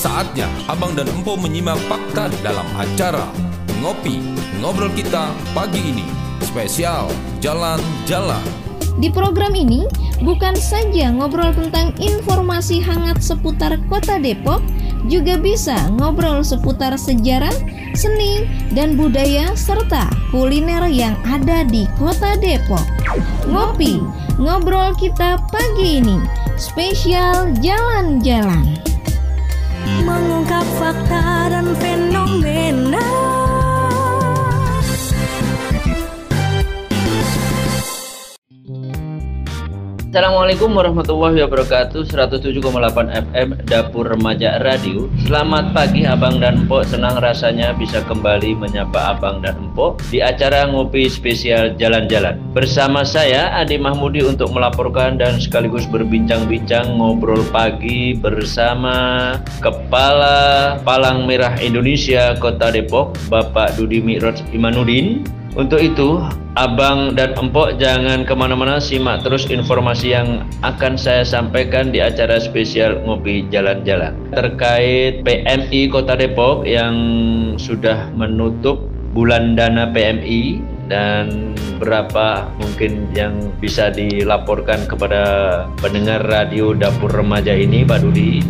Saatnya Abang dan Empo menyimak fakta dalam acara Ngopi Ngobrol Kita pagi ini Spesial Jalan-Jalan Di program ini bukan saja ngobrol tentang informasi hangat seputar kota Depok, juga bisa ngobrol seputar sejarah, seni, dan budaya serta kuliner yang ada di kota Depok. Ngopi, ngobrol kita pagi ini, spesial jalan-jalan. Mengungkap fakta dan fenomena Assalamualaikum warahmatullahi wabarakatuh. 107,8 FM Dapur Remaja Radio. Selamat pagi Abang dan Empok Senang rasanya bisa kembali menyapa Abang dan Empok Di acara Ngopi Spesial Jalan-Jalan. Bersama saya Adi Mahmudi untuk melaporkan dan sekaligus berbincang-bincang Ngobrol pagi bersama Kepala Palang Merah Indonesia Kota Depok Bapak Dudi Mi'raj Imanuddin untuk itu, Abang dan Empok jangan ke mana-mana simak terus informasi yang akan saya sampaikan di acara spesial Ngopi Jalan-Jalan. Terkait PMI Kota Depok yang sudah menutup bulan dana PMI dan berapa mungkin yang bisa dilaporkan kepada pendengar radio Dapur Remaja ini Pak Dudi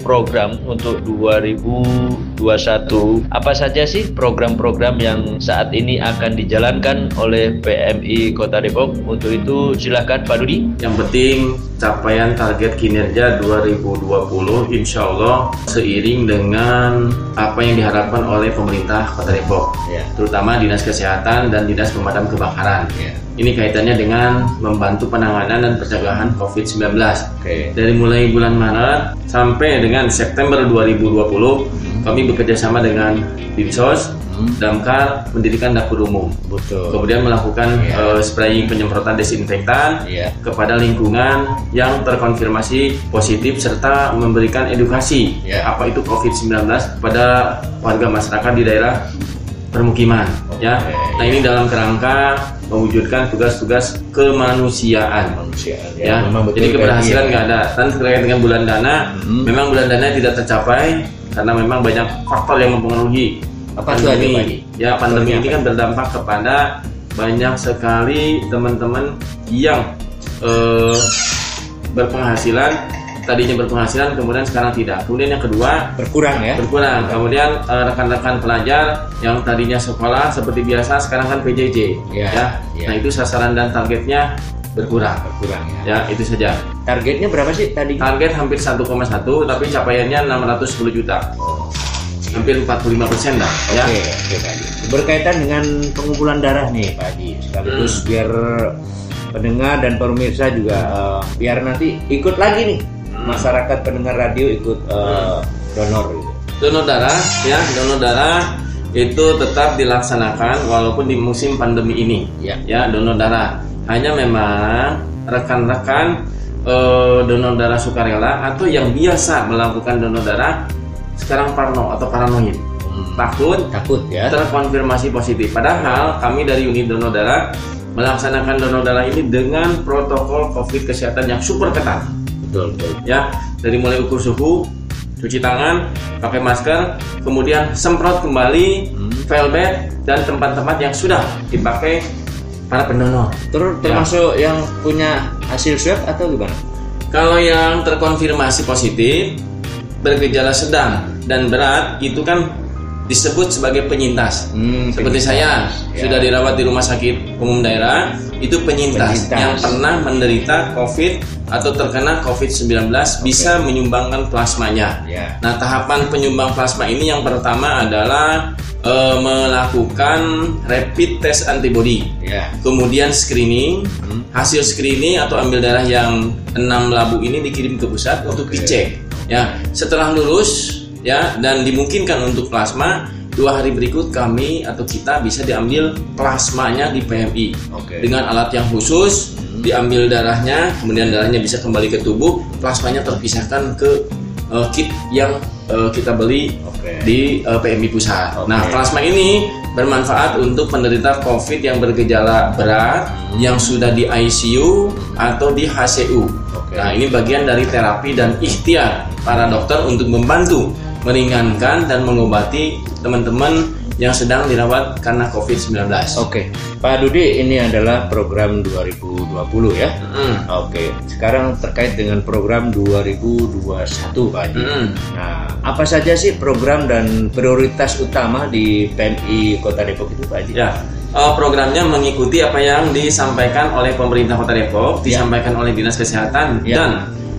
program untuk 2021 apa saja sih program-program yang saat ini akan dijalankan oleh PMI Kota Depok? Untuk itu silahkan Pak Dudi. Yang penting capaian target kinerja 2020 insya Allah seiring dengan apa yang diharapkan oleh pemerintah Kota Depok. Ya. terutama Dinas Kesehatan dan Dinas Pemadam Kebakaran. Ya. Ini kaitannya dengan membantu penanganan dan pencegahan COVID-19 Oke. dari mulai bulan Maret sampai dengan September 2020 kami bekerja sama dengan Dinsos, Hmm. Damkar, mendirikan dapur umum. Betul. Kemudian melakukan Iya. eh, spraying penyemprotan desinfektan Iya. kepada lingkungan yang terkonfirmasi positif serta memberikan edukasi Iya. apa itu COVID-19 kepada warga masyarakat di daerah permukiman ya. Nah, ini dalam kerangka mewujudkan tugas-tugas kemanusiaan manusia ya. memang betul Jadi keberhasilan ya. nggak ada. Dan terkait dengan bulan dana, Hmm. memang bulan dana tidak tercapai karena memang banyak faktor yang mempengaruhi Apa aja, Pak Haji? Ya pandemi ini kan berdampak kepada banyak sekali teman-teman yang eh, berpenghasilan tadinya berpenghasilan kemudian sekarang tidak. Kemudian yang kedua berkurang ya berkurang. Kemudian eh, rekan-rekan pelajar yang tadinya sekolah seperti biasa sekarang kan PJJ Ya, ya. ya. Nah itu sasaran dan targetnya berkurang. berkurang ya Ya itu saja. targetnya berapa sih tadi Target hampir 1,1 tapi capaiannya 610 juta. Hampir 45 persen dah ya. Oke, oke Pak Haji. Berkaitan dengan pengumpulan darah nih Pak Haji, sekaligus Hmm. biar pendengar dan pemirsa juga eh, biar nanti ikut lagi nih. Masyarakat pendengar radio ikut eh, donor gitu. donor darah ya donor darah itu tetap dilaksanakan walaupun di musim pandemi ini. Ya. ya donor darah. Hanya memang rekan-rekan eh, donor darah sukarela atau yang biasa melakukan donor darah sekarang parno atau paranoid. Takut? Takut ya. terkonfirmasi positif. Padahal kami dari unit donor darah melaksanakan donor darah ini dengan protokol covid kesehatan yang super ketat Betul, betul. ya dari mulai ukur suhu cuci tangan pakai masker kemudian semprot kembali Hmm. velvet dan tempat-tempat yang sudah dipakai para pendonor Terus Ya. termasuk yang punya hasil swab atau gimana? kalau yang terkonfirmasi positif bergejala sedang dan berat itu kan disebut sebagai penyintas Hmm, seperti penyintas. saya Ya. sudah dirawat di rumah sakit umum daerah itu penyintas, Penyintas. yang pernah menderita COVID atau terkena COVID-19 bisa menyumbangkan plasmanya. Ya. Nah, tahapan penyumbang plasma ini yang pertama adalah eh, melakukan rapid test antibody. Ya. Kemudian screening, Hmm. hasil screening atau ambil darah yang enam labu ini dikirim ke pusat untuk Oke. dicek. Ya, setelah lulus ya dan dimungkinkan untuk plasma, dua hari berikut kami atau kita bisa diambil plasmanya di PMI Oke. dengan alat yang khusus. Diambil darahnya, kemudian darahnya bisa kembali ke tubuh, plasmanya terpisahkan ke eh, kit yang eh, kita beli Oke. di eh, PMI pusat. Oke. Nah, plasma ini bermanfaat untuk penderita COVID yang bergejala berat, Hmm. yang sudah di ICU atau di HCU. Oke. Nah, ini bagian dari terapi dan ikhtiar para dokter untuk membantu meringankan dan mengobati teman-teman yang sedang dirawat karena COVID-19. Oke, Pak Dudi, ini adalah program 2020 ya. Mm. Oke, sekarang terkait dengan program 2021 Pak Haji. Mm. Nah, apa saja sih program dan prioritas utama di PMI Kota Depok itu Pak Haji? Ya, eh, programnya mengikuti apa yang disampaikan oleh pemerintah Kota Depok, Ya. disampaikan oleh Dinas Kesehatan Ya. dan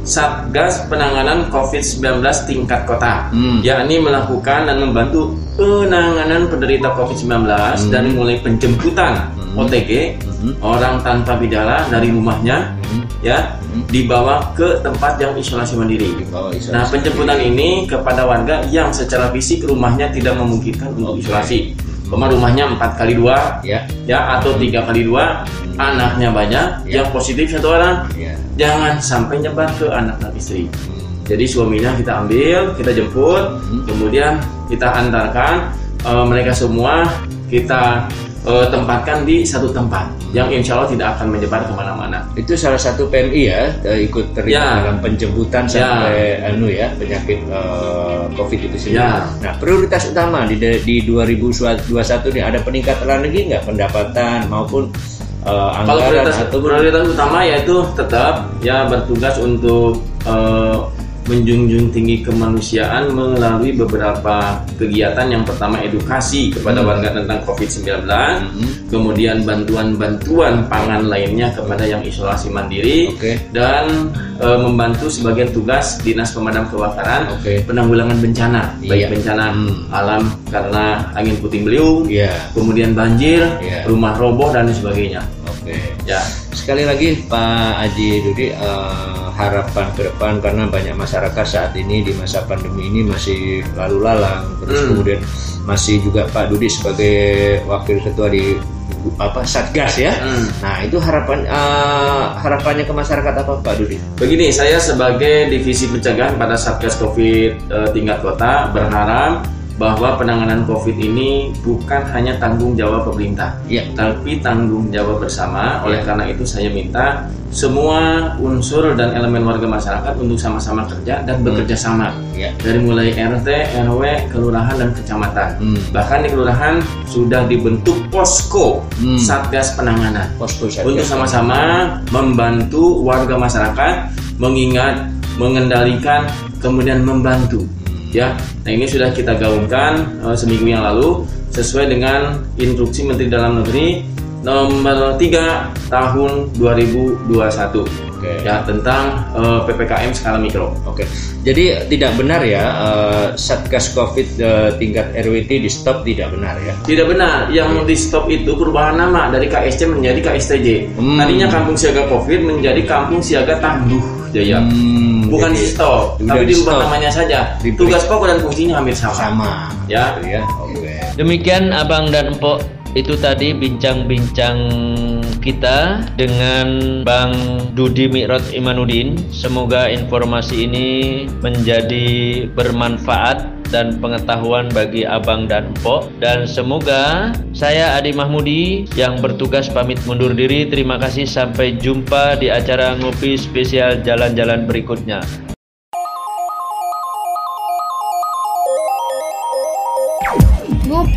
Satgas Penanganan COVID-19 tingkat kota, Hmm. yakni melakukan dan membantu penanganan penderita COVID-19 Hmm. dari mulai penjemputan Hmm. OTG Mhm. orang tanpa gejala dari rumahnya, Mhm. ya, Hmm. dibawa ke tempat yang isolasi mandiri. Isolasi Nah, penjemputan ini kepada warga yang secara fisik rumahnya tidak memungkinkan untuk isolasi. Rumah rumahnya 4 kali 2 Ya, ya atau tiga kali dua anaknya banyak Ya. yang positif satu orang ya. jangan sampai nyebar ke anak dan istri Hmm. Jadi suaminya kita ambil kita jemput Hmm. kemudian kita antarkan eh, mereka semua kita eh, tempatkan di satu tempat yang insya Allah tidak akan menyebar ke mana-mana Itu salah satu PMI ya, eh, ikut terlibat Ya. dalam penjemputan Ya. sampai anu ya penyakit eh, COVID itu sendiri. Ya. Nah, prioritas utama di di 2021 ini ada peningkatan lagi nggak pendapatan maupun Kalau anggaran prioritas, atau prioritas utama yaitu tetap ya bertugas untuk eh, menjunjung tinggi kemanusiaan melalui beberapa kegiatan yang pertama edukasi kepada Hmm. warga tentang COVID-19 Mhm. kemudian bantuan-bantuan pangan lainnya kepada yang isolasi mandiri Oke. dan eh, membantu sebagian tugas dinas pemadam kebakaran Oke. penanggulangan bencana Iya. baik bencana Hmm. alam karena angin puting beliung Iya. kemudian banjir Iya. rumah roboh dan sebagainya Oke. ya Sekali lagi Pak Aji Dudi eh, harapan ke depan karena banyak masyarakat saat ini di masa pandemi ini masih lalu lalang terus Hmm. kemudian masih juga Pak Dudi sebagai wakil ketua di apa Satgas ya. Hmm. Nah, itu harapan eh, harapannya ke masyarakat apa Pak Dudi? Begini, saya sebagai divisi pencegahan pada Satgas Covid eh, tingkat kota berharap bahwa penanganan Covid ini bukan hanya tanggung jawab pemerintah, Ya. tapi tanggung jawab bersama. Oleh Ya. karena itu saya minta semua unsur dan elemen warga masyarakat untuk sama-sama kerja dan bekerja sama Ya. dari mulai RT, RW, kelurahan dan kecamatan. Hmm. Bahkan di kelurahan sudah dibentuk posko Hmm. Satgas penanganan Posko Satgas. untuk sama-sama membantu warga masyarakat mengingat, mengendalikan, kemudian membantu. Ya, nah ini sudah kita gaungkan eh, seminggu yang lalu sesuai dengan instruksi Menteri Dalam Negeri nomor 3 tahun 2021 Oke. ya tentang eh, PPKM skala mikro. Oke, jadi tidak benar ya eh, Satgas COVID eh, tingkat RWT di stop tidak benar ya? Tidak benar, yang di stop itu perubahan nama dari KSC menjadi KSTJ. Hmm. Tadinya Kampung Siaga Covid menjadi Kampung Siaga Tangguh Jaya. Hmm, Bukan jadi di stop, tapi di stop. namanya saja. Diberi- Tugas pokok dan fungsinya hampir sama. sama. Ya. Ya. Oke. Demikian Abang dan Empok itu tadi bincang-bincang kita dengan Bang Dudi Mikrot Imanuddin. Semoga informasi ini menjadi bermanfaat dan pengetahuan bagi Abang dan Empok dan semoga saya Adi Mahmudi yang bertugas pamit mundur diri. Terima kasih sampai jumpa di acara ngopi spesial jalan-jalan berikutnya.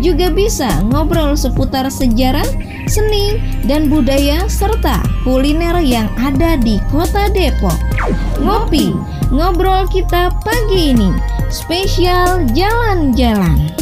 juga bisa ngobrol seputar sejarah, seni, dan budaya serta kuliner yang ada di Kota Depok. Ngopi, ngobrol kita pagi ini, spesial jalan-jalan.